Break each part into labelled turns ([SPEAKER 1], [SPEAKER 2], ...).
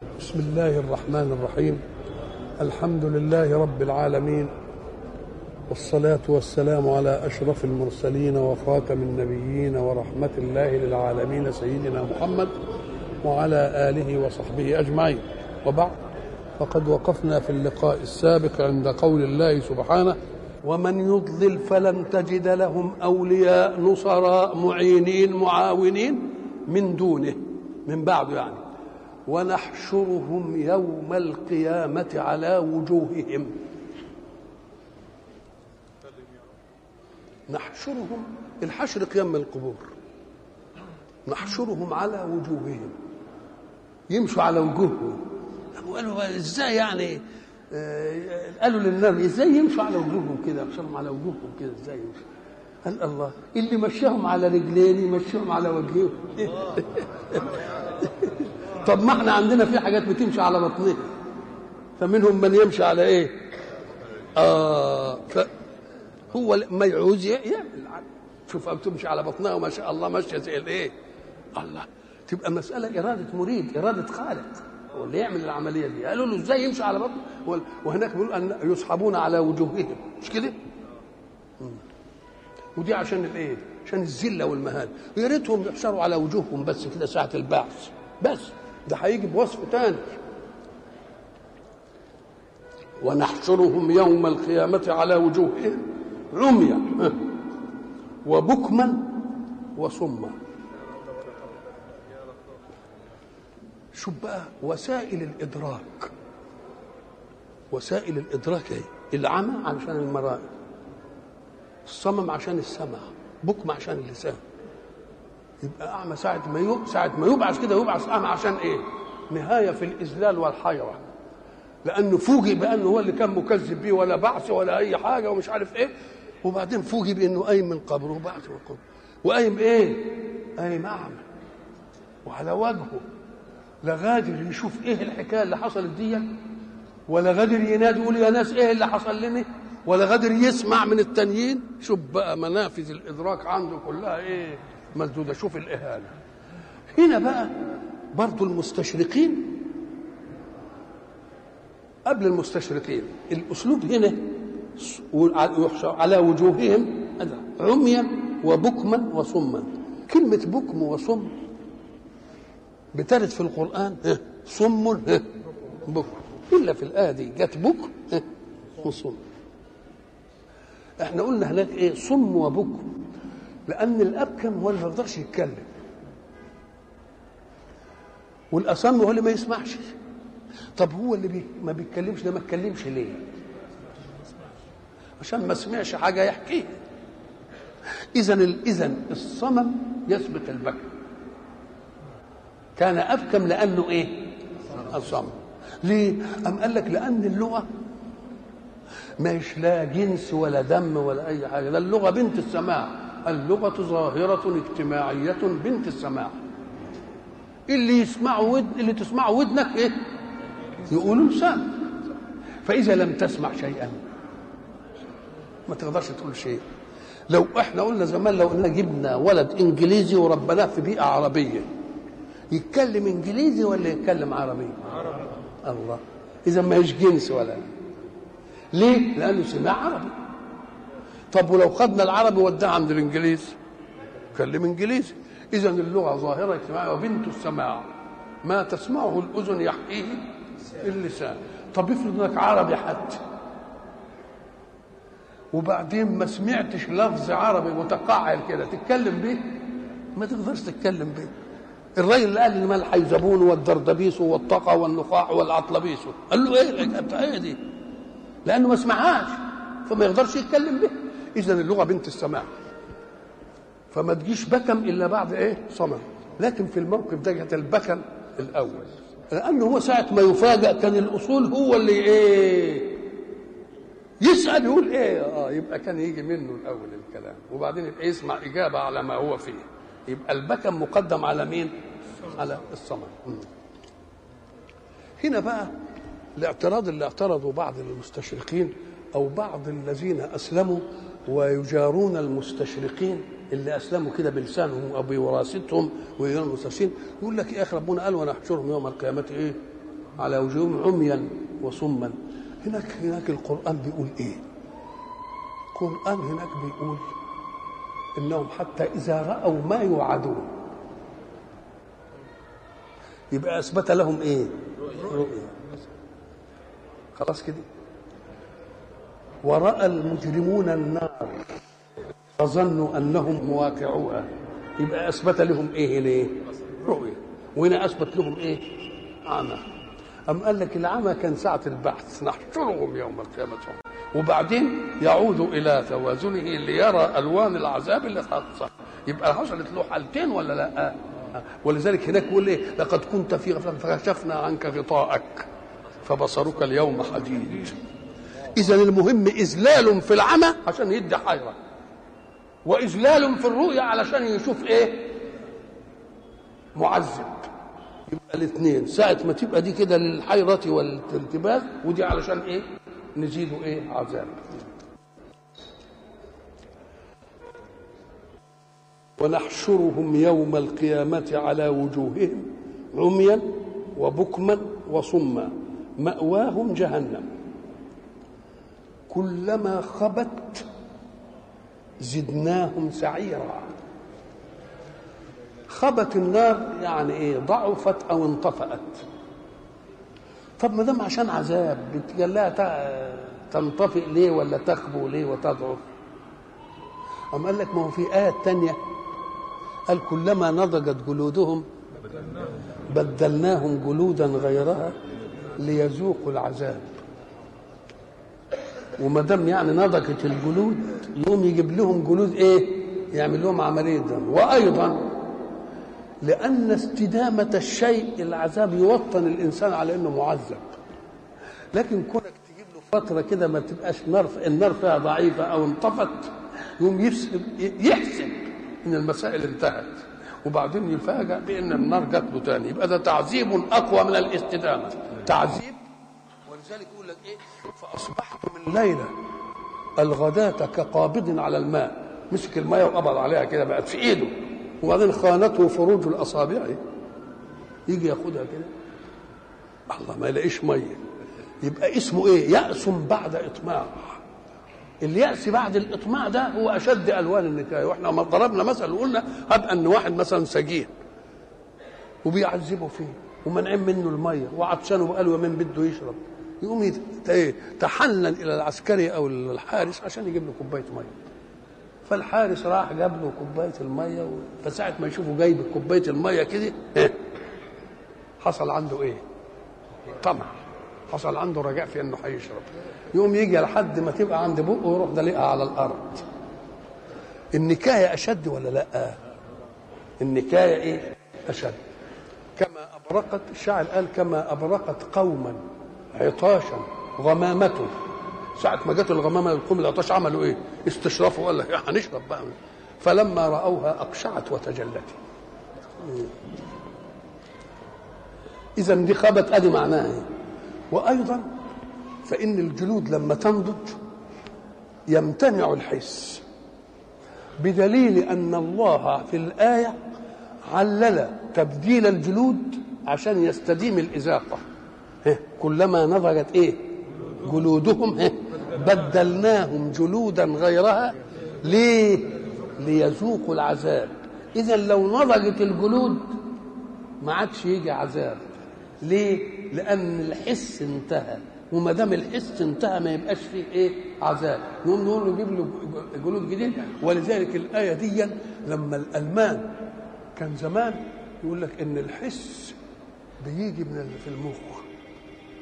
[SPEAKER 1] بسم الله الرحمن الرحيم. الحمد لله رب العالمين. والصلاة والسلام على أشرف المرسلين وخاتم النبيين ورحمة الله للعالمين سيدنا محمد وعلى آله وصحبه أجمعين. وبعد فقد وقفنا في اللقاء السابق عند قول الله سبحانه ومن يضلل فلن تجد لهم أولياء نصراء معينين معاونين من دونه. من بعده يعني. ونحشرهم يوم القيامة على وجوههم. نحشرهم الحشر قيام القبور. نحشرهم على وجوههم. يمشوا على وجوههم. قالوا إزاي يعني؟ آه قالوا للنبي إزاي يمشوا على وجوههم كده؟ يمشوا على وجوههم كده إزاي يمشوا؟ قال الله اللي مشاهم على رجلين يمشيهم على وجههم. طب ما إحنا عندنا في حاجات بتمشي على بطنها فمنهم من يمشي على إيه؟ آه هو ما يعوز يعمل. شوف بتمشي على بطنها وما شاء الله ماشية زي الايه الله. تبقى مسألة إرادة مريد إرادة خالق. هو اللي يعمل العملية دي. قالوا له إزاي يمشي على بطنه وهناك بيقول أن يسحبون على وجوههم. مش كده؟ ودي عشان الايه عشان الذلة والمهانه يا ريتهم يحشروا على وجوههم بس كده ساعة البعث. بس. ده هيجي بوصف تاني. ونحشرهم يوم القيامة على وجوههم عميا وبكما وصما. شوف بقى وسائل الإدراك. وسائل الإدراك إيه؟ العمى علشان المرائي الصمم عشان السمع بكم عشان اللسان. يبقى أعمى ساعة ما. ساعة ما يبعث كده يبعث أعمى عشان إيه؟ نهاية في الإذلال والحيرة لأنه فوجئ بأنه هو اللي كان مكذب بيه ولا بعث ولا أي حاجة ومش عارف إيه وبعدين فوجئ بأنه قايم من قبره وبعث من قبره وقايم إيه؟ قايم أعمى وعلى وجهه لا غادر يشوف إيه الحكاية اللي حصلت دي ولا غادر ينادي يقول يا ناس إيه اللي حصل لنا ولا غادر يسمع من التانيين شوف بقى منافذ الإدراك عنده كلها إيه مسدوده شوف الإهانة. هنا بقى برضو المستشرقين. قبل المستشرقين الأسلوب هنا على وجوههم عميا وبكما وصما. كلمة بكم وصم بترد في القرآن صم بكم. إلا في الآية دي جت بكم وصم. إحنا قلنا هناك إيه؟ صم وبكم. لأن الابكم هو اللي ما يقدرش يتكلم. والأصم هو اللي ما يسمعش. طب هو اللي بي ما بيتكلمش ده ما اتكلمش ليه؟ عشان ما سمعش حاجة يحكيها اذا اذا الصمم يسبق البكم كان أبكم لأنه إيه؟ الصمم ليه؟ أم قال لك لأن اللغة مش لا جنس ولا دم ولا أي حاجة ده اللغة بنت السماع. اللغة ظاهرة اجتماعية بنت السماع. اللي يسمعه ود... اللي تسمعه ودنك إيه؟ يقولوا لسان. فإذا لم تسمع شيئا ما تقدرش تقول شيء. لو إحنا قلنا زمان لو إحنا جبنا ولد إنجليزي وربناه في بيئة عربية يتكلم إنجليزي ولا يتكلم عربي؟ عربي. الله. إذا ما هيش جنس ولا. ليه؟ لأنه سمع عربي. طب ولو خدنا العربي وداه عند الإنجليز؟ كلم إنجليزي. اذا اللغة ظاهرة اجتماعية. وبنت السماع ما تسمعه الأذن يحكيه اللسان طب افرض إنك عربي حتى. وبعدين ما سمعتش لفظ عربي متقعر كده. تتكلم بيه ما تقدرش تتكلم بيه الراجل اللي قال ما الحيزبون والدردبيس والطقى والنخاع والعطلبيس. قال له إيه إيه دي؟ لأنه ما سمعهاش. فما يقدرش يتكلم بيه اذا اللغة بنت السماع فما تجيش بكم إلا بعد إيه؟ صمم. لكن في الموقف ده جت البكم الأول. لأنه هو ساعة ما يفاجأ كان الأصول هو اللي إيه؟ يسأل يقول إيه؟ آه يبقى كان يجي منه الأول الكلام. وبعدين يبقى يسمع إجابة على ما هو فيه. يبقى البكم مقدم على مين؟ على الصمم. هنا بقى الاعتراض اللي اعترضوا بعض المستشرقين أو بعض الذين أسلموا ويجارون المستشرقين اللي أسلموا كده بلسانهم أو بوراثتهم ويجارون المستشرقين يقول لك أخي ربنا قال ونحشرهم يوم القيامة إيه؟ على وجوههم عميا وصما هناك هناك القرآن بيقول إيه؟ القرآن هناك بيقول إنهم حتى إذا رأوا ما يوعدون يبقى أثبت لهم إيه؟ رؤيا خلاص كده ورأى المجرمون النار فظنوا أنهم مواقعوها. يبقى أثبت لهم إيه ليه؟ رؤيا وهنا أثبت لهم إيه؟ عمى. أم قال لك العمى كان ساعة البحث؟ نحشرهم يوم القيامة. وبعدين يعود إلى توازنه ليرى ألوان العذاب اللي حصل يبقى حصلت له حالتين ولا لا؟ ولذلك هناك يقول إيه؟ لقد كنت في غفلة فكشفنا عنك غطاءك فبصرك اليوم حديد. اذا المهم إذلال في العمى عشان يدي حيرة. وإذلال في الرؤيا علشان يشوف إيه؟ معذب. يبقى الاثنين. ساعة ما تبقى دي كده للحيرة والالتباس ودي علشان إيه؟ نزيده إيه؟ عذاب. ونحشرهم يوم القيامة على وجوههم عميا وبكما وصما. مأواهم جهنم. كلما خبت زدناهم سعيرا. خبت النار يعني إيه؟ ضعفت أو انطفأت. طب ما دام عشان عذاب بتقال لها تنطفئ ليه ولا تخبو ليه وتضعف؟ أم قال لك ما هو في آية تانية قال كلما نضجت جلودهم بدلناهم جلودا غيرها ليذوقوا العذاب. وما دام يعني نضجت الجلود يقوم يجيب لهم جلود إيه؟ يعمل لهم عملية دم. وأيضا لأن استدامة الشيء العذاب يوطن الإنسان على إنه معذب. لكن كونك تجيب له فترة كده ما تبقاش نار النار فيها ضعيفة أو انطفت يقوم يحسب يحسب إن المسائل انتهت. وبعدين يفاجأ بأن النار جات له تاني. يبقى ده تعذيب أقوى من الاستدامة. تعذيب ولذلك يقول لك إيه؟ فأصبحت من ليلة الغداة كقابض على الماء. مسك الماء وقبض عليها كده بقت في إيده. وبعدين خانته فروج الأصابع. يجي ياخدها كده. الله ما يلاقيش مية. يبقى اسمه إيه؟ يأس بعد إطماع. اليأس بعد الإطماع ده هو أشد ألوان النكاية. وإحنا ما ضربنا مثل وقلنا هب أن واحد مثلا سجين. وبيعذبوا فيه. ومنعين منه المية. وعطشان وقال يومين بده يشرب. يقوم يت... إيه تحنن إلى العسكري أو الحارس عشان يجيب له كوباية مية. فالحارس راح جاب له كوباية المية و... فساعة ما يشوفه جايب كوباية المية كده؟ حصل عنده إيه؟ طمع. حصل عنده رجاء في إنه هيشرب يقوم يجي لحد ما تبقى عند بقه ويروح دلقها على الأرض. النكاية أشد ولا لأ؟ النكاية إيه؟ أشد. كما أبرقت الشاعر قال كما أبرقت قوما عطاشا غمامة ساعة ما جت الغمامة للقوم العطاش عملوا إيه؟ استشرفوا وقال لك هنشرب بقى. فلما رأوها أقشعت وتجلت. إذا دي خبت أدي معناها إيه؟ وأيضا فإن الجلود لما تنضج يمتنع الحس. بدليل أن الله في الآية علل تبديل الجلود عشان يستديم الإزاقة. كلما نضجت إيه؟ جلودهم بدلناهم جلودا غيرها ليه؟ ليذوقوا العذاب. إذا لو نضجت الجلود ما عادش يجي عذاب. ليه؟ لأن الحس انتهى. وما دام الحس انتهى ما يبقاش فيه إيه؟ عذاب. نقوم نقول له جيب له جلود جديد. ولذلك الآية دي لما الألمان كان زمان يقول لك إن الحس بيجي من في المخ.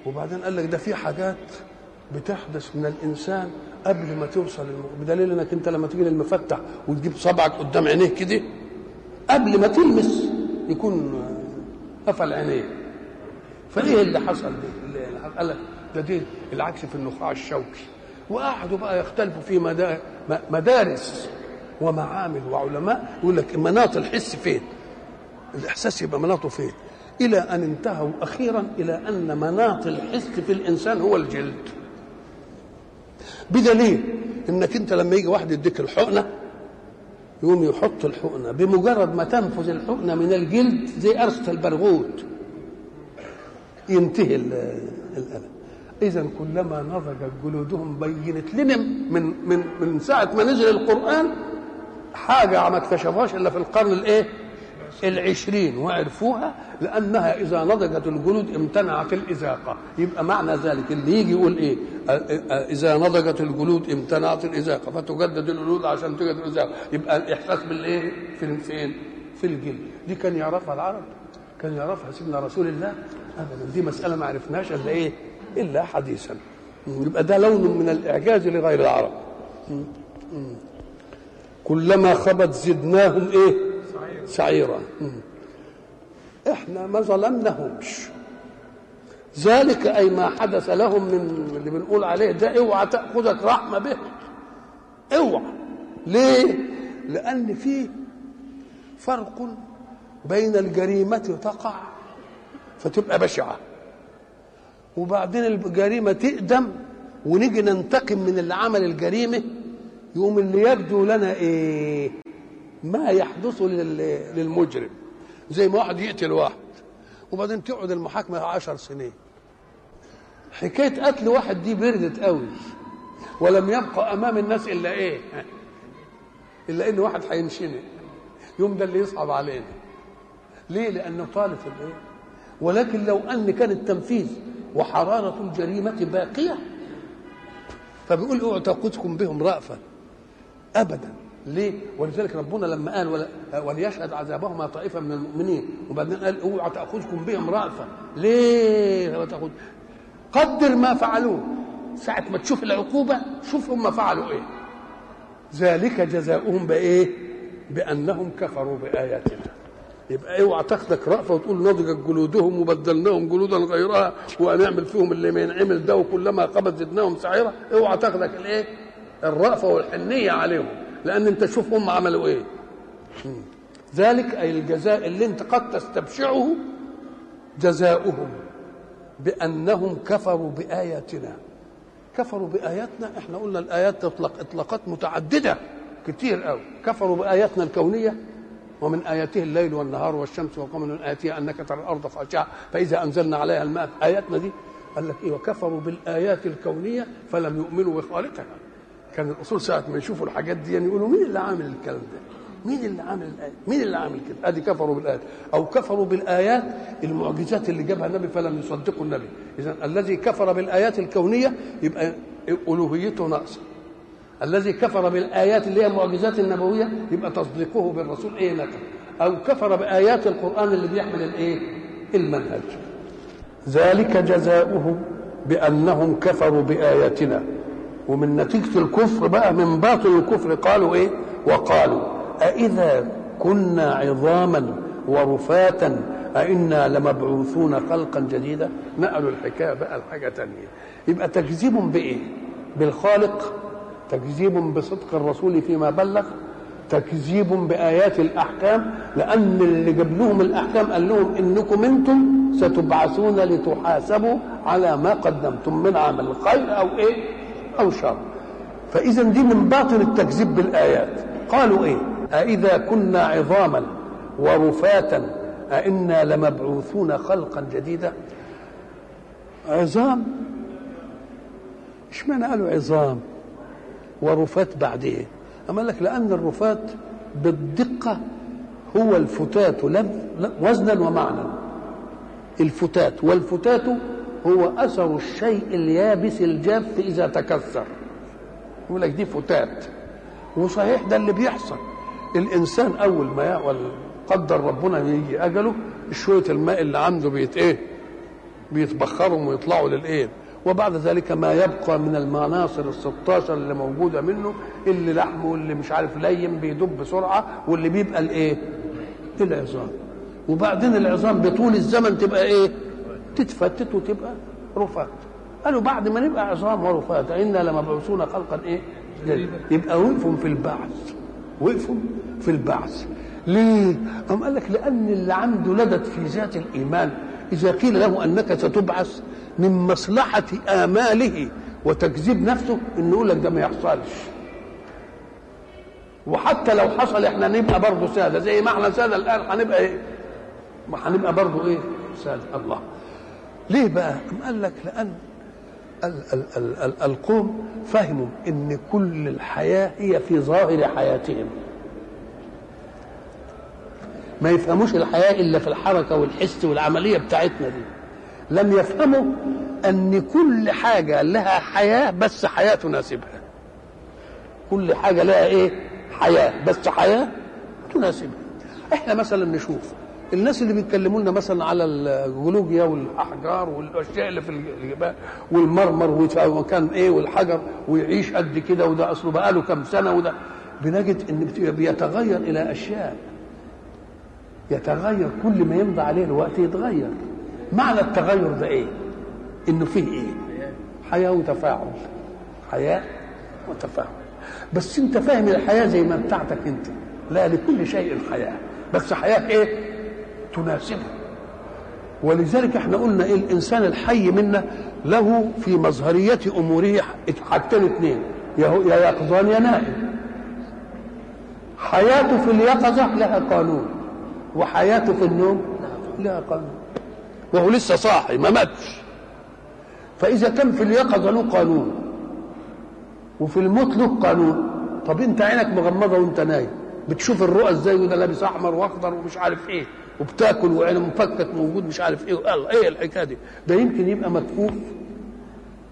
[SPEAKER 1] وبعدين قال لك ده في حاجات بتحدث من الإنسان قبل ما توصل للمخ بدليل إنك أنت لما تيجي للمفتح وتجيب صبعك قدام عينيه كده قبل ما تلمس يكون قفل عينيه. فإيه اللي حصل؟ اللي قال لك ده دي العكس في النخاع الشوكي. وقعدوا بقى يختلفوا في مدارس ومعامل وعلماء يقول لك مناط الحس فين؟ الإحساس يبقى مناطه فين؟ إلى أن انتهوا أخيرا إلى أن مناط الحس في الإنسان هو الجلد. بدليل إنك أنت لما يجي واحد يديك الحقنة يقوم يحط الحقنة بمجرد ما تنفذ الحقنة من الجلد زي قرصه البرغوث. ينتهي الألم. اذا كلما نضجت جلودهم بينت لنا من من من ساعة ما نزل القرآن حاجة ما اكتشفوهاش إلا في القرن الإيه؟ العشرين وعرفوها لأنها إذا نضجت الجلود امتنعت الإزاقة. يبقى معنى ذلك اللي يجي يقول إيه؟ إذا نضجت الجلود امتنعت الإزاقة. فتجدد الجلود عشان تجدد الإزاقة. يبقى الإحساس بالإيه؟ في فين في الجلد دي كان يعرفها العرب. كان يعرفها سيدنا رسول الله. أبدا. دي مسألة ما عرفناش إلا إيه؟ إلا حديثا. يبقى ده لون من الإعجاز لغير العرب. كلما خبت زدناهم إيه؟ سعيرا إحنا ما ظلمناهمش. ذلك أي ما حدث لهم من اللي بنقول عليه ده اوعى تأخذك رحمة به. اوعى. ليه؟ لأن في فرق بين الجريمة تقع فتبقى بشعة وبعدين الجريمة تقدم ونيجي ننتقم من اللي عمل الجريمة يقوم اللي يبدو لنا إيه؟ ما يحدث للمجرم. زي ما واحد يقتل واحد وبعدين تقعد المحاكمة عشر سنين. حكاية قتل واحد دي بردت قوي. ولم يبقى أمام الناس إلا إيه؟ إلا إن واحد هينشنق. يوم ده اللي يصعب علينا. ليه؟ لأنه طالب في الإيه؟ ولكن لو أن كان التنفيذ وحرارة الجريمة باقية فبيقول تاخذكم بهم رأفة. أبدا. ليه؟ ولذلك ربنا لما قال وليشهد عذابهما طائفه من المؤمنين وبعدين قال اوعى تأخذكم بهم رأفة ليه؟ تأخذ قدر ما فعلوه ساعة ما تشوف العقوبة شوف هم فعلوا إيه ذلك جزاؤهم بإيه؟ بأنهم كفروا بآياتنا يبقى اوعى تاخدك رأفة وتقول نضجت جلودهم وبدلناهم جلودا غيرها وهنعمل فيهم اللي ما ينعمل ده وكلما قبت زدناهم سعيرة اوعى تاخدك الايه؟ الرأفة والحنية عليهم لأن انت شوف هم عملوا إيه. ذلك أي الجزاء اللي انت قد تستبشعه جزاؤهم بأنهم كفروا بآياتنا. كفروا بآياتنا إحنا قلنا الآيات تطلق اطلاقات متعددة كتير قوي كفروا بآياتنا الكونية ومن آياته الليل والنهار والشمس والقمر من آياته أنك ترى الأرض خاشعة فإذا أنزلنا عليها الماء. آياتنا دي قال لك إيه؟ وكفروا بالآيات الكونية فلم يؤمنوا بخالقها. كان الأصول ساعة ما يشوفوا الحاجات دي يعني يقولوا مين اللي عامل الكلام ده؟ مين اللي عامل الآية؟ مين اللي عامل كده؟ أدي كفروا بالآيات أو كفروا بالآيات المعجزات اللي جابها النبي فلم يصدقوا النبي، اذا الذي كفر بالآيات الكونية يبقى ألوهيته ناقصة. الذي كفر بالآيات اللي هي المعجزات النبوية يبقى تصديقه بالرسول إيه نكر أو كفر بآيات القرآن اللي بيحمل الإيه؟ المنهج. ذلك جزاؤهم بأنهم كفروا بآياتنا ومن نتيجة الكفر بقى من باطل الكفر قالوا إيه؟ وقالوا أإذا كنا عظاما ورفاتا أئنا لمبعوثون خلقا جديدا؟ نقلوا الحكاية بقى لحاجة تانية. يبقى تكذيب بإيه؟ بالخالق تكذيب بصدق الرسول فيما بلغ تكذيب بآيات الأحكام لأن اللي جاب لهم الأحكام قال لهم إنكم أنتم ستبعثون لتحاسبوا على ما قدمتم من عمل خير أو إيه؟ أو شر فإذا دي من باطن التكذيب بالآيات. قالوا إيه؟ أإذا كنا عظاما ورفاتا أئنا لمبعوثون خلقا جديدا. عظام؟ اشمعنى قالوا عظام ورفات بعد إيه اما لك لأن الرفات بالدقة هو الفتات وزنا ومعنى. الفتات والفتات هو أثر الشيء اليابس الجاف إذا تكسر يقول لك دي فتات. وصحيح ده اللي بيحصل. الإنسان أول ما قدر ربنا يجي أجله شوية الماء اللي عنده بيت إيه؟ بيتبخروا ويطلعوا للإيه؟ وبعد ذلك ما يبقى من المناصر ال 16 اللي موجودة منه اللي لحم واللي مش عارف لين بيدب بسرعة واللي بيبقى الإيه؟ العظام. وبعدين العظام بطول الزمن تبقى إيه؟ تتفتت وتبقى رفات قالوا بعد ما نبقى عظام ورفات أنا لمبعوثون خلقا إيه؟ يبقى وقفوا في البعث وقفوا في البعث ليه؟ قام قال لك لأن اللي عنده لدد في ذات الإيمان إذا قيل له أنك ستبعث من مصلحة آماله وتكذيب نفسه إنه يقول لك ده ما يحصلش وحتى لو حصل إحنا نبقى برضه سادة زي ما إحنا سادة الآن هنبقى إيه؟ ما هنبقى برضه إيه؟ سادة الله ليه بقى؟ قال لك لأن ال ال ال ال القوم فهموا إن كل الحياة هي في ظاهر حياتهم. ما يفهموش الحياة إلا في الحركة والحس والعملية بتاعتنا دي. لم يفهموا أن كل حاجة لها حياة بس حياة تناسبها. كل حاجة لها إيه؟ حياة بس حياة تناسبها. إحنا مثلا نشوف الناس اللي بيتكلموا لنا مثلا على الجيولوجيا والأحجار والأشياء اللي في الجبال والمرمر وكان إيه والحجر ويعيش قد كده وده أصله بقاله كام سنة وده. بنجد إن بيتغير إلى أشياء. يتغير كل ما يمضي عليه الوقت يتغير. معنى التغير ده إيه؟ إنه فيه إيه؟ حياة وتفاعل. حياة وتفاعل. بس أنت فاهم الحياة زي ما بتاعتك أنت. لا لكل شيء حياه بس حياة إيه؟ تناسبه. ولذلك إحنا قلنا إيه؟ الإنسان الحي منا له في مظهرية أموره حاجتين اثنين يا يقظان يا نائم. حياته في اليقظة لها قانون وحياته في النوم لها قانون. وهو لسه صاحي ما ماتش. فإذا كان في اليقظة له قانون وفي الموت له قانون. طب أنت عينك مغمضة وأنت نايم بتشوف الرؤى إزاي وده لابس أحمر وأخضر ومش عارف إيه. وبتاكل وعينه مفكك موجود مش عارف إيه. الله إيه الحكاية دي؟ ده يمكن يبقى مكفوف.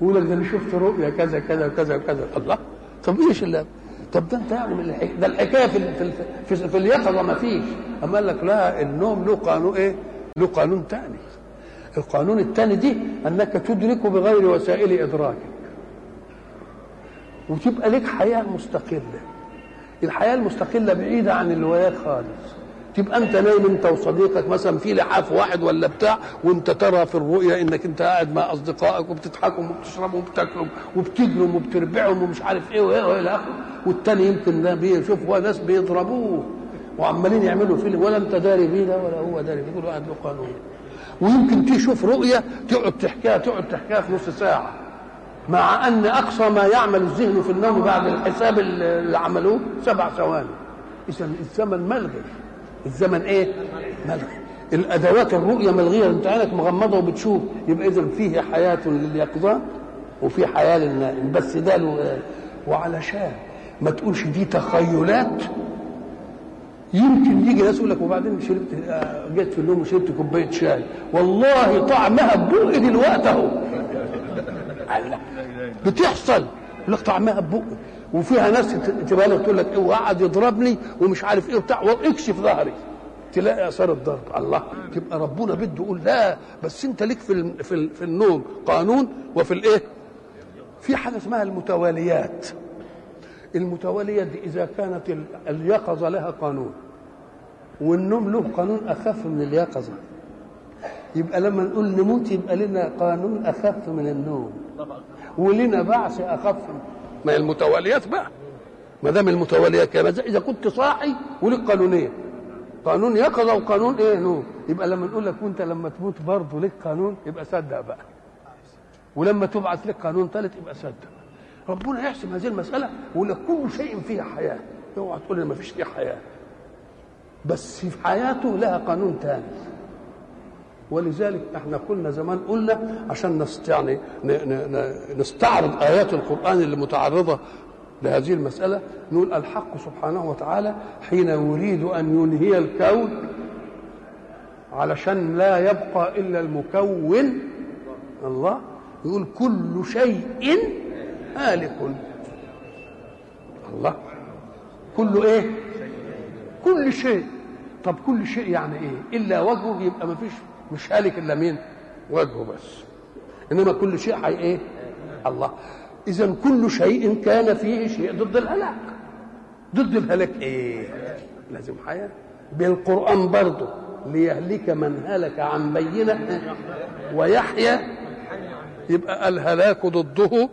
[SPEAKER 1] ويقول لك ده أنا شفت رؤيا كذا كذا كذا كذا. الله. طب إيش اللي؟ طب ده أنت يعني من الحك... ده الحكاية في في في, في اليقظة ما فيش. أما قال لك لا النوم له قانون إيه؟ له قانون ثاني القانون الثاني دي أنك تدرك بغير وسائل إدراكك. وتبقى لك حياة مستقلة. الحياة المستقلة بعيدة عن الولايات خالص. تبقى أنت نايم أنت وصديقك مثلا في لحاف واحد ولا بتاع وأنت ترى في الرؤيا إنك أنت قاعد مع أصدقائك وبتضحكوا وبتشربوا وبتاكلوا وبتجروا وبتربعوا ومش عارف إيه وإيه وإلى آخره. والتاني يمكن ده بيشوف هو ناس بيضربوه وعمالين يعملوا فيلم ولا أنت داري بيه ده ولا هو داري بيه كل واحد له قانون. ويمكن تشوف رؤية تقعد تحكيها تقعد تحكيها في نص ساعة. مع أن أقصى ما يعمل الذهن في النوم بعد الحساب اللي عملوه سبع ثواني. اذا الزمن ملغي. الزمن إيه؟ ملغي الأدوات الرؤية ملغية. انت عينك مغمضة وبتشوف. يبقى اذا فيه حياة لليقظان وفي حياة للنائم. بس ده له وعلشان ما تقولش دي تخيلات. يمكن يجي ناس يقول لك وبعدين شربت جيت في النوم وشربت كوباية شاي. والله طعمها ببقي دلوقتي أهو. بتحصل. يقول لك طعمها ببقي وفيها ناس تبالغ تقول لك اوعى قعد يضربني ومش عارف إيه وبتاع واكشف ظهري. تلاقي آثار الضرب. الله تبقى ربنا بده يقول لا بس أنت ليك في في, في النوم قانون وفي الإيه؟ في حاجة اسمها المتواليات. المتواليات دي إذا كانت اليقظة لها قانون والنوم له قانون أخف من اليقظة. يبقى لما نقول نموت يبقى لنا قانون أخف من النوم. ولنا بعث أخف. ما المتواليات بقى؟ ما دام المتواليات كما إذا كنت صاحي ولك قانونين. قانون يقظه وقانون إيه؟ نوم يبقى لما نقول لك وأنت لما تموت برضه لك قانون يبقى صدق بقى. ولما تبعث لك قانون ثالث يبقى صدق. ربنا يحسم هذه المسألة ويقول لك كل شيء فيها حياة. اوعى تقول ما فيش فيه حياة. بس في حياته لها قانون ثاني ولذلك إحنا كنا زمان قلنا عشان يعني نستعرض آيات القرآن اللي متعرضه لهذه المسألة نقول الحق سبحانه وتعالى حين يريد أن ينهي الكون علشان لا يبقى إلا المكون الله يقول كل شيء هالك. الله كله إيه؟ كل شيء. طب كل شيء يعني إيه؟ إلا وجهه يبقى ما فيش مش هالك إلا مين؟ وجهه بس. إنما كل شيء حي إيه؟ الله. اذا كل شيء كان فيه شيء ضد الهلاك. ضد الهلاك إيه؟ لازم حياه بالقرآن برضه ليهلك من هلك عن بينة ويحيى يبقى الهلاك ضده.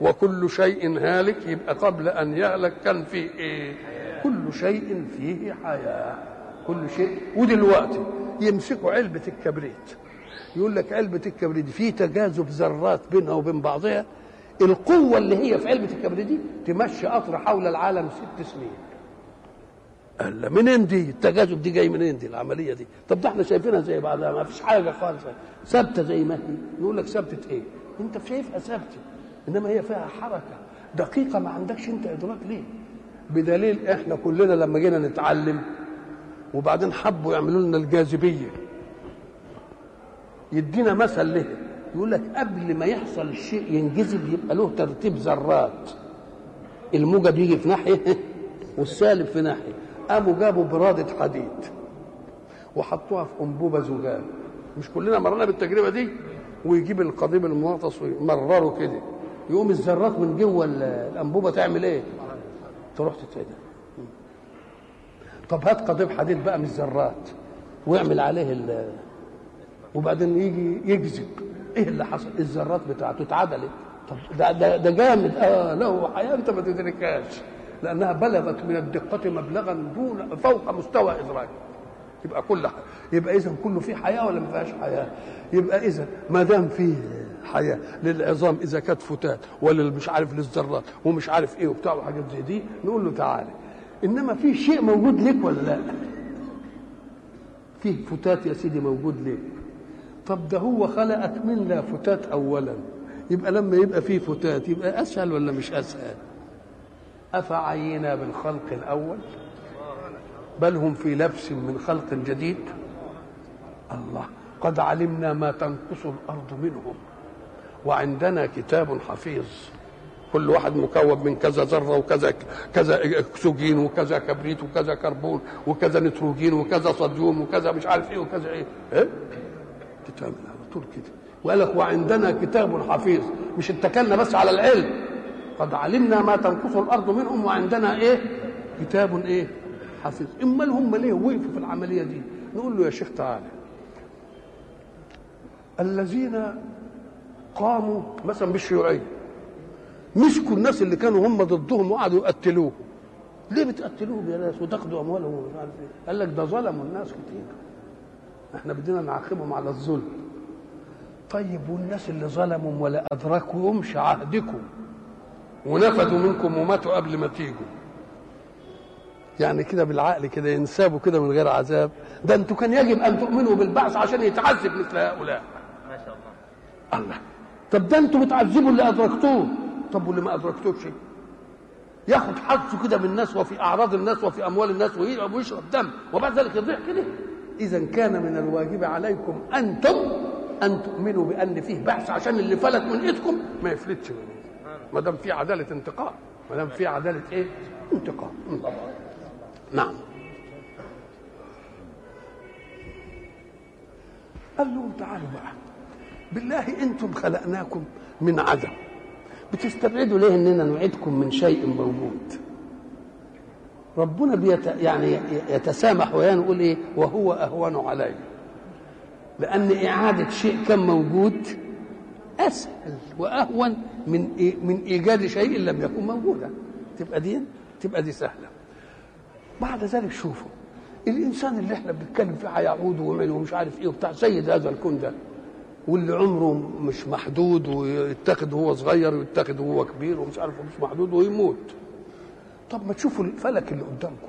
[SPEAKER 1] وكل شيء هالك. يبقى قبل أن يهلك كان فيه إيه؟ كل شيء فيه حياة. كل شيء. ودلوقتي يمسكوا علبة الكبريت. يقول لك علبة الكبريت في تجاذب ذرات بينها وبين بعضها. القوة اللي هي في علبة الكبريت دي تمشي قطر حول العالم ست سنين. قال منين دي؟ التجاذب دي جاي منين دي؟ العملية دي. طب ده إحنا شايفينها زي بعضها ما فيش حاجة خالص. ثابتة زي ما هي. نقول لك ثابتة إيه؟ أنت شايفها ثابتة إنما هي فيها حركة دقيقة ما عندكش أنت إدراك ليه؟ بدليل إحنا كلنا لما جينا نتعلم وبعدين حبوا يعملوا لنا الجاذبية. يدينا مثل له يقول لك قبل ما يحصل الشيء ينجذب يبقى له ترتيب ذرات. الموجب يجي في ناحية والسالب في ناحية. قاموا جابوا برادة حديد وحطوها في أنبوبة زجاج مش كلنا مرينا بالتجربة دي؟ ويجيب القضيب المغطس ويمرره كده. يقوم الذرات من جوه الأنبوبة تعمل إيه؟ تروح تتفادى طب هات قضيب حديد بقى من الذرات واعمل عليه ال وبعدين يجي يجذب. إيه اللي حصل؟ الذرات بتاعته اتعدلت. طب ده ده, ده جامد. آه له حياة أنت ما تدركهاش. لأنها بلغت من الدقة مبلغا دون فوق مستوى ادراك يبقى كل. يبقى اذا كله فيه حياة ولا ما فيهاش حياة؟ يبقى اذا ما دام فيه حياة للعظام إذا كانت فتات ولا مش عارف للذرات ومش عارف إيه وبتاع وحاجات زي دي نقول له تعالى. إنما في شيء موجود لك ولا لا؟ فيه فتات يا سيدي موجود لك. طب ده هو خلقك من لا فتات اولا. يبقى لما يبقى فيه فتات يبقى أسهل ولا مش أسهل؟ أفعينا بالخلق الأول؟ بل هم في لبس من خلق جديد؟ الله قد علمنا ما تنقص الأرض منهم. وعندنا كتاب حفيظ. كل واحد مكون من كذا ذرة وكذا كذا اكسجين وكذا كبريت وكذا كربون وكذا نيتروجين وكذا صوديوم وكذا مش عارف إيه وكذا إيه, إيه؟ كتاب على طول كده وقال لك وعندنا كتاب حفيظ. مش اتكلنا بس على العلم. قد علمنا ما تنقص الأرض منهم وعندنا إيه؟ كتاب إيه؟ حفيظ. إمال هم ليه وقفوا في العملية دي؟ نقول له يا شيخ تعالى الذين قاموا مثلا بالشيوعية. مسكوا الناس اللي كانوا هم ضدهم وقعدوا يقتلوه. ليه بتقتلوهم يا ناس وتاخدوا أموالهم ومش عارف إيه؟ قال لك ده ظلموا الناس كتير. إحنا بدنا نعاقبهم على الظلم. طيب والناس اللي ظلموا ولا ادركوهمش عهدكم ونفذوا منكم وماتوا قبل ما تيجوا. يعني كده بالعقل كده ينسابوا كده من غير عذاب. ده أنتوا كان يجب أن تؤمنوا بالبعث عشان يتعذب مثل هؤلاء.
[SPEAKER 2] ما شاء الله.
[SPEAKER 1] الله. طب ده أنتوا بتعذبوا اللي أدركتوه. طب واللي ما أدركتوش ياخد حظه كده من الناس وفي أعراض الناس وفي أموال الناس ويشرب دم وبعد ذلك يضيع كده. اذا كان من الواجب عليكم أنتم أن تؤمنوا بأن فيه بعث عشان اللي فلت من إيدكم ما يفلتش من ما دام في عدالة انتقام ما دام في عدالة إيه؟ انتقام نعم. قال لهم تعالوا بقى. بالله أنتم خلقناكم من عدم. بتستبعدوا ليه إننا نعيدكم من شيء موجود؟ ربنا بيت يعني يتسامح ويانا يقول إيه؟ وهو أهون علي لأن إعادة شيء كان موجود؟ أسهل وأهون من إيه من إيجاد شيء لم يكن موجودا. تبقى دي تبقى دي سهلة. بعد ذلك شوفوا الإنسان اللي إحنا بنتكلم فيه هيعود ومش عارف إيه وبتاع سيد هذا الكون ده. واللي عمره مش محدود ويتخذ وهو صغير ويتخذ وهو كبير ومش عارف مش محدود ويموت. طب ما تشوفوا الفلك اللي قدامكم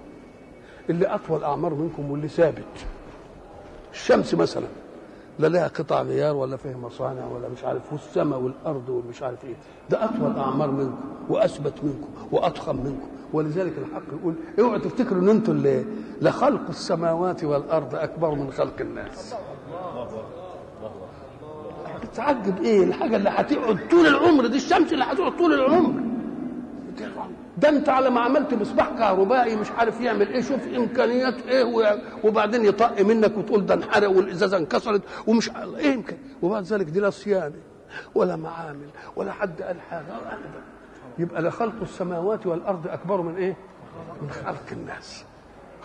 [SPEAKER 1] اللي أطول أعمار منكم واللي ثابت. الشمس مثلا لا لها قطع غيار ولا فيها مصانع ولا مش عارف والسماء والأرض والمش عارف إيه. ده أطول أعمار منكم وأثبت منكم وأضخم منكم. ولذلك الحق يقول اوعوا تفتكروا إن أنتم اللي لخلق السماوات والأرض أكبر من خلق الناس. بتعجب إيه؟ الحاجة اللي هتقعد طول العمر دي الشمس اللي هتقعد طول العمر. ده انت على ما عملت مصباح كهربائي مش عارف يعمل إيه شوف إمكانيات إيه وبعدين يطق منك وتقول ده انحرق والإزازة انكسرت ومش إيه يمكن وبعد ذلك دي لا صيانة ولا معامل ولا حد قال حاجة ابدا. يبقى لخلق السماوات والأرض أكبر من إيه؟ من خلق الناس.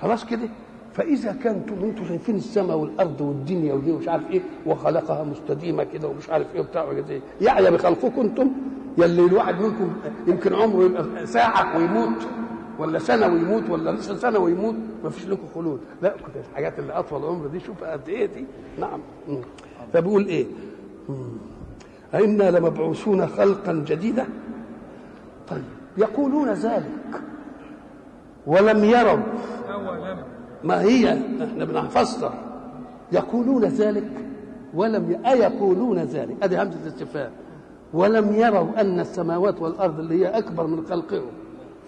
[SPEAKER 1] خلاص كده؟ فإذا كنتم أنتم شايفين السماء والأرض والدنيا ودي ومش عارف إيه وخلقها مستديمة كده ومش عارف إيه وبتاع إيه يعني بخلقكم أنتم يلي الواحد منكم يمكن عمره يبقى ساعة ويموت ولا سنة ويموت ولا نصف سنة ويموت ما فيش لكم خلود. لا كنت الحاجات اللي أطول عمر دي شوف قد إيه دي. نعم. فبيقول إيه؟ أئنا لمبعوثون خلقا جديدا. طيب يقولون ذلك ولم يروا. ما هي إحنا بنفسر يقولون ذلك ولم ي... أيقولون ذلك. ادي همزة الاستفهام. ولم يروا أن السماوات والأرض اللي هي أكبر من خلقهم.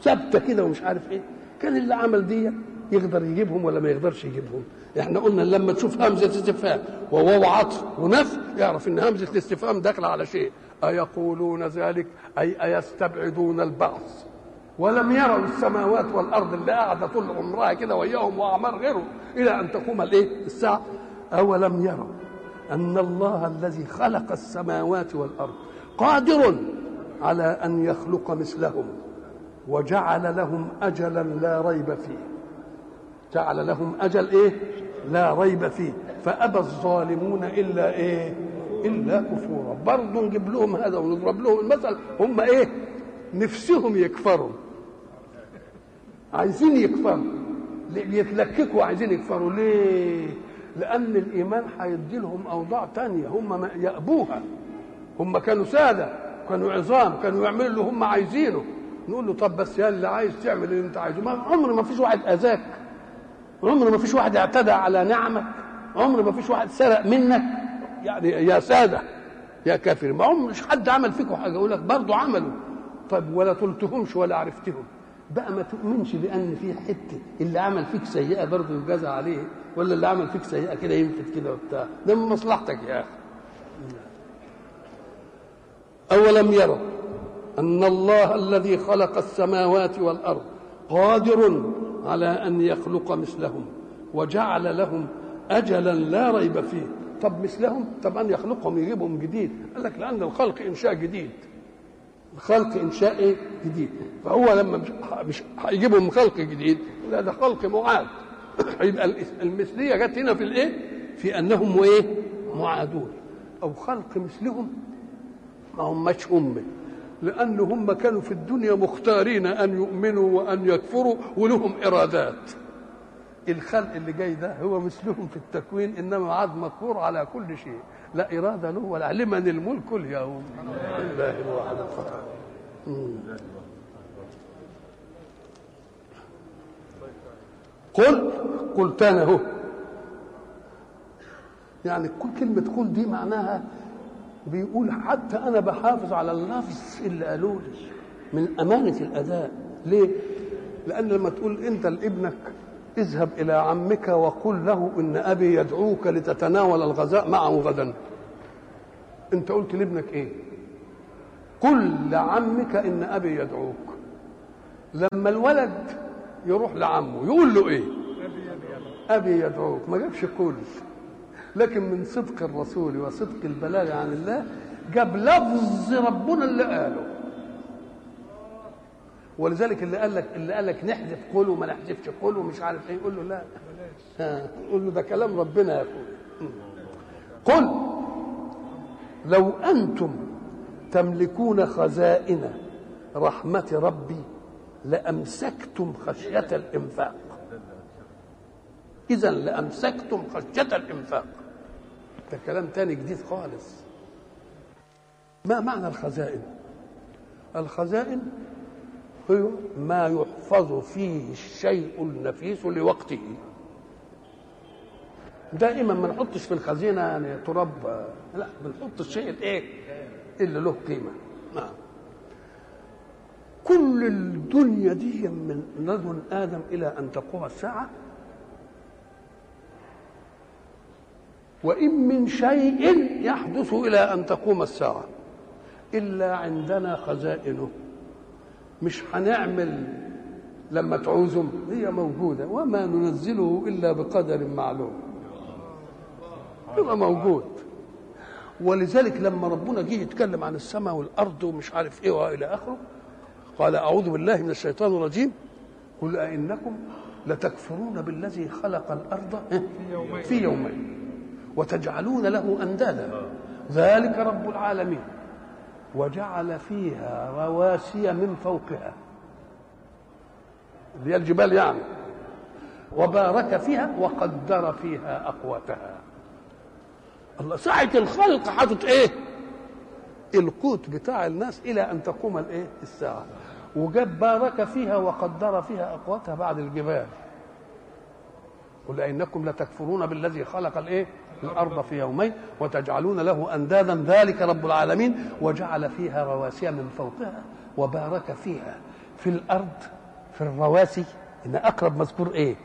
[SPEAKER 1] ثابتة كده ومش عارف إيه. كان اللي عمل دي يقدر يجيبهم ولا ما يقدرش يجيبهم؟ إحنا قلنا لما تشوف همزة استفهام وواو عطف ونفي يعرف إن همزة الاستفهام داخلة على شيء. أيقولون ذلك؟ أي أيستبعدون البعث ولم يروا السماوات والأرض اللي قاعدة طول عمرها كده وياهم وأعمار غيره إلى أن تقوم الإيه؟ الساعة. أولم يروا أن الله الذي خلق السماوات والأرض قادر على أن يخلق مثلهم وجعل لهم أجلا لا ريب فيه. جعل لهم أجل إيه؟ لا ريب فيه. فأبى الظالمون إلا إيه؟ إلا كفورا. برضه نجيب لهم هذا ونضرب لهم المثل. هم إيه؟ نفسهم يكفروا. عايزين يكفروا. بيتلككوا عايزين يكفروا؟ ليه؟ لأن الإيمان هيدي لهم أوضاع تانية. هم يأبوها. هم كانوا سادة كانوا عظام كانوا يعملوا اللي هم عايزينه. نقول له طب بس يا اللي عايز تعمل اللي انت عايزه. ما عمر ما فيش واحد أذاك. عمر ما فيش واحد اعتدى على نعمك. عمر ما فيش واحد سرق منك. يعني يا سادة يا كافر. ما عمر مش حد عمل فيكم حاجة. يقول لك برضه عملوا. طب ولا طلتهمش ولا عرفتهم. بقى ما تؤمنش بأن في حتة اللي عمل فيك سيئة برضه يجازى عليه ولا اللي عمل فيك سيئة كده ينفت كده وبتاع. ده من مصلحتك يا أخي. أولم يروا أن الله الذي خلق السماوات والأرض قادر على أن يخلق مثلهم وجعل لهم اجلا لا ريب فيه. طب مثلهم؟ طب أن يخلقهم يجيبهم جديد. قال لك لأن الخلق إنشاء جديد. الخلق إنشاء إيه جديد. فهو لما مش, مش هيجيبهم خلق جديد لا ده خلق معاد. يبقى المثلية جت هنا في الإيه؟ في أنهم إيه معادون. أو خلق مثلهم ما هماش هم لأن هم كانوا في الدنيا مختارين أن يؤمنوا وأن يكفروا ولهم إرادات. الخلق اللي جاي ده هو مثلهم في التكوين إنما عاد مكفور على كل شيء. لا إرادة له ولا لمن الملك اليوم. لله الواحد القهار قل قل تاني اهو يعني كل كلمة قل دي معناها بيقول حتى أنا بحافظ على اللفظ اللي قالوا لي من أمانة الأداء. ليه؟ لأن لما تقول أنت لابنك اذهب إلى عمك وقل له إن أبي يدعوك لتتناول الغذاء معه غدا. أنت قلت لابنك إيه؟ قل لعمك إن أبي يدعوك. لما الولد يروح لعمه يقول له إيه؟ أبي يدعوك. ما جابش قل لكن من صدق الرسول وصدق البلاغ عن الله جاب لفظ ربنا اللي قاله. ولذلك اللي قال لك اللي قال لك نحذف قول وما نحذفش قول ومش عارف إيه يقول له لا. ها قول له ده كلام ربنا يا أخوي. قل لو أنتم تملكون خزائن رحمة ربي لأمسكتم خشية الإنفاق. اذا لأمسكتم خشية الإنفاق. ده كلام تاني جديد خالص. ما معنى الخزائن؟ الخزائن ما يحفظ فيه الشيء النفيس لوقته. دائما ما نحطش في الخزينة يعني تراب لا بنحط الشيء الايه اللي له قيمة. نعم. كل الدنيا دي من لدن آدم إلى أن تقوم الساعة. وإن من شيء يحدث إلى أن تقوم الساعة. إلا عندنا خزائنه. مش هنعمل لما تعوزهم هي موجودة وما ننزله إلا بقدر معلوم. يبقى موجود. ولذلك لما ربنا جه يتكلم عن السماء والأرض ومش عارف إيه وإلى آخره قال أعوذ بالله من الشيطان الرجيم. قل أئنكم لتكفرون بالذي خلق الأرض في يومين. وتجعلون له أندادا. ذلك رب العالمين. وجعل فيها رواسي من فوقها. اللي هي الجبال يعني. وبارك فيها وقدر فيها أقواتها. الله ساعة الخلق حاطط إيه؟ القوت بتاع الناس إلى أن تقوم الإيه؟ الساعة. وجاب بارك فيها وقدر فيها أقواتها بعد الجبال. قل انكم لتكفرون بالذي خلق الإيه؟ الأرض في يومين وتجعلون له أندادا ذلك رب العالمين وجعل فيها رواسي من فوقها وبارك فيها. في الأرض في الرواسي إن أقرب مذكور إيه؟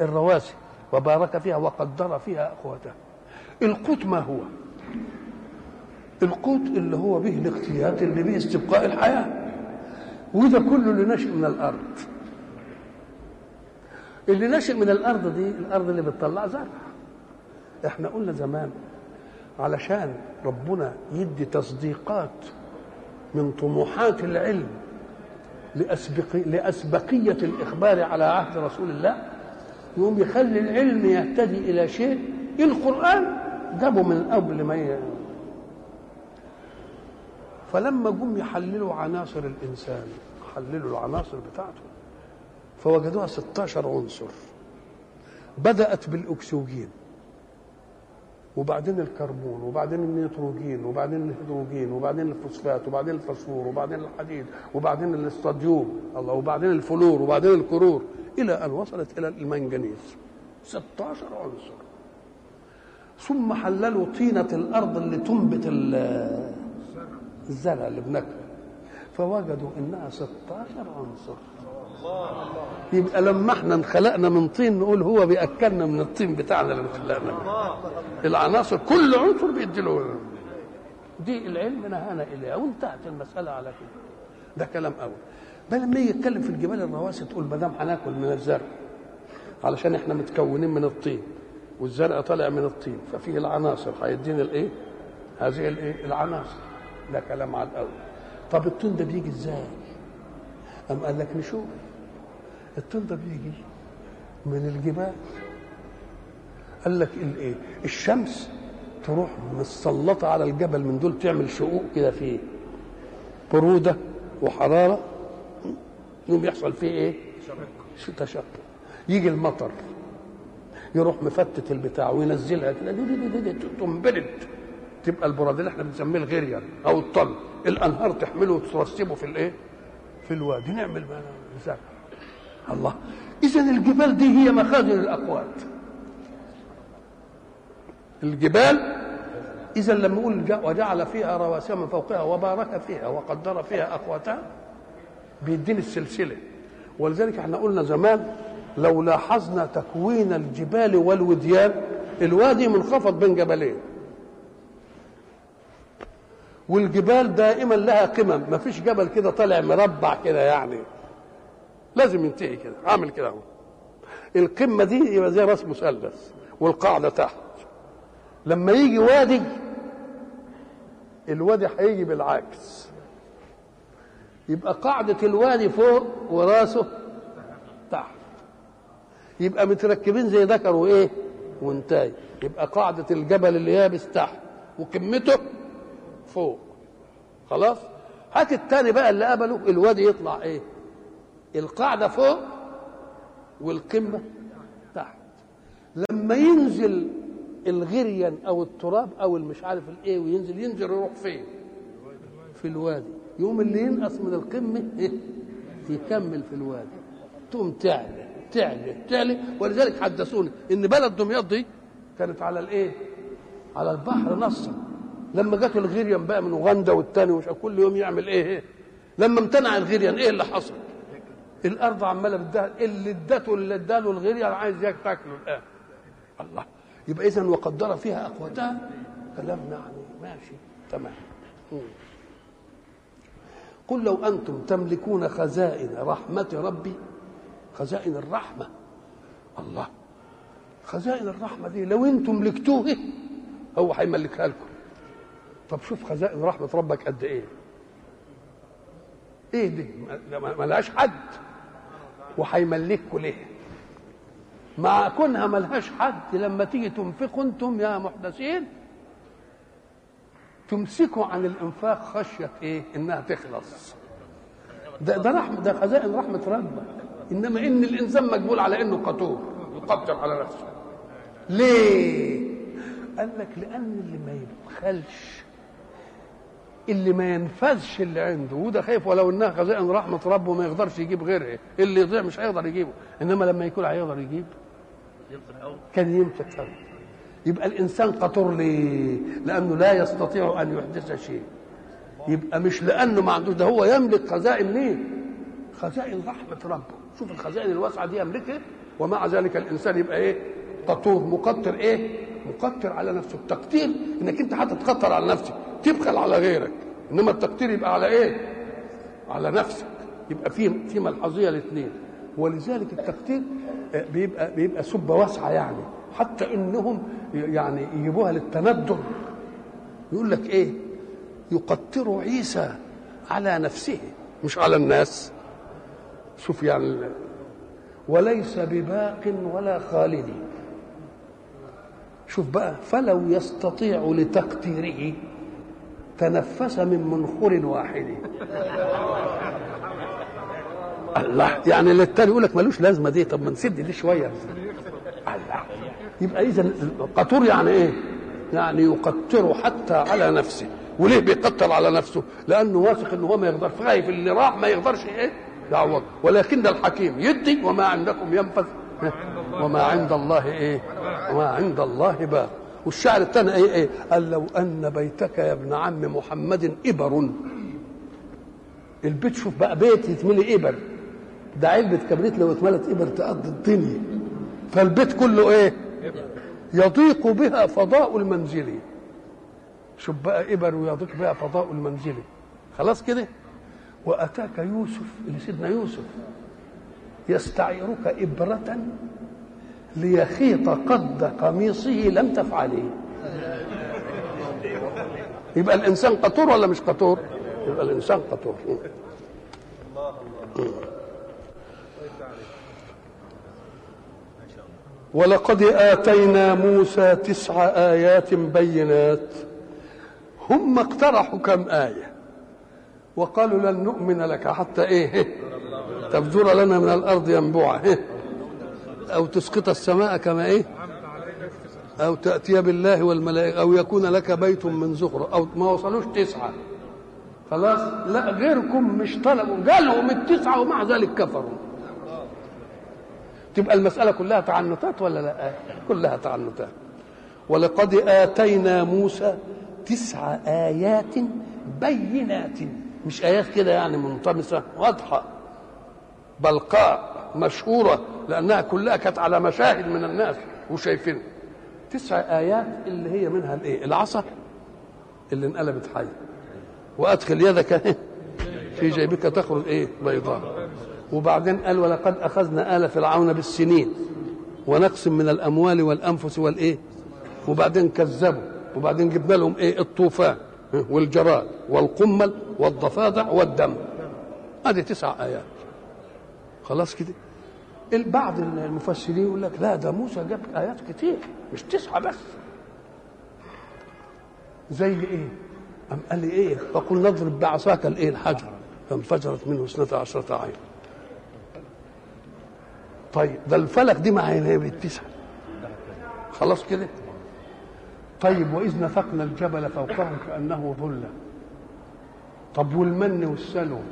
[SPEAKER 1] الرواسي وبارك فيها وقدر فيها أقواتها. القوت ما هو؟ القوت اللي هو به الاقتيات اللي به استبقاء الحياة. وده كله اللي نشأ من الأرض اللي نشأ من الأرض دي الأرض اللي بتطلع زرع. إحنا قلنا زمان علشان ربنا يدي تصديقات من طموحات العلم لأسبقي لأسبقية الإخبار على عهد رسول الله يقوم يخلي العلم يهتدي إلى شيء القرآن جابه من قبل ما. فلما جم يحللوا عناصر الإنسان حللوا العناصر بتاعته فوجدوها 16 عنصر بدأت بالأكسجين وبعدين الكربون وبعدين النيتروجين وبعدين الهيدروجين وبعدين الفوسفات وبعدين الفسفور وبعدين الحديد وبعدين الصوديوم الله وبعدين الفلور وبعدين الكلور إلى أن وصلت إلى المنجنيز 16 عنصر. ثم حللوا طينة الأرض اللي تنبت الزرع اللي بناكله. فوجدوا إنها 16 عنصر. يبقى لما إحنا انخلقنا من طين نقول هو بيأكلنا من الطين بتاعنا اللي خلقنا العناصر كل عنصر بيدي له دي العلم نهانا إليها. وانتهت المسألة على كده. ده كلام أول. بل لما يجي يتكلم في الجبال الرواسي تقول ما دام هناكل من الزرع علشان إحنا متكونين من الطين والزرع طالع من الطين ففيه العناصر. هيدينا الإيه؟ هذه الإيه؟ العناصر. ده كلام على الأول. طب الطين ده بيجي إزاي؟ أم قال لك نشوف. الطين ده بيجي من الجبال. قال لك الايه الشمس تروح متسلطة على الجبل من دول تعمل شقوق كده فيه برودة وحرارة. يوم يحصل فيه إيه؟ تشقق. يجي المطر يروح مفتت البتاع وينزلها كده. تنبرد. تبقى البراد اللي إحنا بنسميه الغريان أو الطل. الأنهار تحمله وترسبه في الإيه؟ في الوادي. نعمل زرع. الله. اذا الجبال دي هي مخازن الأقوات. الجبال اذا لما يقول وجعل فيها رواسي من فوقها وبارك فيها وقدر فيها أقواتها بيديني السلسلة. ولذلك إحنا قلنا زمان لو لاحظنا تكوين الجبال والوديان الوادي منخفض بين جبلين. والجبال دائما لها قمم ما فيش جبل كده طالع مربع كده يعني. لازم ينتهي كده عامل كده اهو القمة دي يبقى زي راس مثلث والقاعدة تحت. لما يجي وادي الوادي هيجي بالعكس. يبقى قاعدة الوادي فوق وراسه تحت. يبقى متركبين زي ذكر وإيه؟ وانتاي يبقى قاعدة الجبل اللي يابس تحت وقمته فوق. خلاص؟ هات التاني بقى اللي قبله الوادي يطلع إيه؟ القاعدة فوق والقمة تحت. لما ينزل الغريان أو التراب أو المش عارف الإيه وينزل ينزل يروح فين؟ في الوادي. يوم اللي ينقص من القمة إيه؟ يكمل في الوادي. تقوم تعلى تعلى تعلى ولذلك حدثوني إن بلد دمياط دي كانت على الإيه؟ على البحر نصا. لما جت الغيريان بقى من أوغندا والتاني ومش كل يوم يعمل إيه, إيه؟ لما امتنع الغيريان إيه اللي حصل؟ الأرض عمالة بتدهن. اللي ادته اللي اداله الغيريان عايز تاكله الآن. الله. يبقى اذا وقدر فيها أقواتها. كلام يعني ماشي. تمام. قل لو أنتم تملكون خزائن رحمة ربي. خزائن الرحمة. الله. خزائن الرحمة دي لو أنتم ملكتوه هو هيملكها لكم. طب شوف خزائن رحمة ربك قد إيه. إيه دي؟ ما لهاش حد. وهيملككوا ليه؟ مع كونها ملهاش حد لما تيجي تنفقوا أنتم يا محدثين. تمسكوا عن الانفاق خشية إيه؟ إنها تخلص. ده ده رحمه ده خزائن رحمة ربك إنما إن الإنسان مجبول على إنه قتور. يقدر على نفسه. ليه؟ قال لك لأن اللي ما يبخلش اللي ما ينفذش اللي عنده وده خايف ولو إنها خزائن رحمة ربه ما يقدرش يجيب غيرها اللي يضيع مش هيقدر يجيبه إنما لما يكون هيقدر يجيب كان يمسك أرض يبقى الإنسان قطر ليه؟ لأنه لا يستطيع أن يحدث شيء يبقى مش لأنه ما عندوش ده هو يملك خزائن مين؟ خزائن رحمة ربه شوف الخزائن الواسعة دي يملكها ومع ذلك الإنسان يبقى إيه؟ قطور مقطر إيه؟ مقطر على نفسه. التقتير إنك أنت هتتقطر على نفسك. تبخل على غيرك. إنما التقتير يبقى على إيه؟ على نفسك. يبقى في في ملحظية الاثنين ولذلك التقتير آه، بيبقى بيبقى سبة واسعة يعني. حتى إنهم يعني يجيبوها للتندر يقول لك إيه؟ يقتر عيسى على نفسه مش على الناس. شوف يعني وليس بباق ولا خالد. شوف بقى فلو يستطيع لتقتيره تنفس من منخر واحد الله يعني للتاني يقول لك ملوش لازمة دي طب ما نسد دي شوية الله يبقى اذا القطور يعني إيه؟ يعني يقطر حتى على نفسه وليه بيقطر على نفسه؟ لأنه واثق ان هو ما يقدر خايف اللي راح ما يقدرش إيه؟ يعوض ولكن الحكيم يدي وما عندكم ينفذ وما عند الله إيه؟ وما عند الله باق. والشعر الثاني إيه؟ إيه؟ قال لو أن بيتك يا ابن عم محمد إبر. البيت شوف بقى بيت يتملي إبر. ده علبة كبريت لو اتملت إبر تقضي الدنيا. فالبيت كله إيه؟ يضيق بها فضاء المنزل. شوف بقى إبر ويضيق بها فضاء المنزل. خلاص كده؟ وأتاك يوسف اللي سيدنا يوسف. يستعيرك إبرة ليخيط قد قميصه لم تفعله. يبقى الإنسان قطور ولا مش قطور؟ يبقى الإنسان قطور. ولقد آتينا موسى تسع آيات بينات. هم اقترحوا كم آية؟ وقالوا لن نؤمن لك حتى إيه؟ تفجر لنا من الأرض ينبوعا. أو تسقط السماء كما إيه؟ أو تأتي بالله والملائكة أو يكون لك بيت من زخرة أو ما وصلوش تسعة. خلاص؟ لا غيركم مش طلبوا. قالوا التسعة ومع ذلك كفروا. تبقى المسألة كلها تعنتات ولا لا؟ كلها تعنتات. ولقد آتينا موسى تسع آيات بينات. مش آيات كده يعني منطمسة واضحة. بلقاء مشهورة. لأنها كلها كانت على مشاهد من الناس وشايفينها. تسع آيات اللي هي منها الإيه؟ العصا اللي انقلبت حي. وأدخل يدك في جيبك تخرج إيه؟ بيضاء. وبعدين قال ولقد أخذنا آل فرعون بالسنين ونقص من الأموال والأنفس والإيه؟ وبعدين كذبوا. وبعدين جبنا لهم إيه؟ الطوفان والجراد والقمل والضفادع والدم. هذه تسع آيات. خلاص كده؟ بعض المفسرين يقول لك لا ده موسى جاب آيات كتير مش تسعة بس. زي إيه؟ أم قال لي إيه؟ فقل نضرب بعصاك الإيه؟ الحجر. فانفجرت منه اثنتا عشرة عين. طيب ده الفلك دي مع بالتسعة خلاص كده؟ طيب وإذ نفقنا الجبل فوقهم كأنه ظلة. طب والمن والسلوى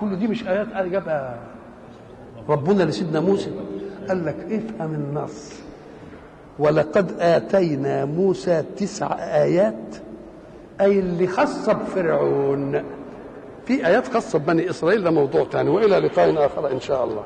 [SPEAKER 1] كل دي مش آيات؟ قال جابها ربنا لسيدنا موسى قال لك افهم النص. ولقد آتينا موسى تسع آيات أي اللي خاصة بفرعون في آيات خاصة ببني إسرائيل ده موضوع ثاني وإلى لقاء آخر إن شاء الله.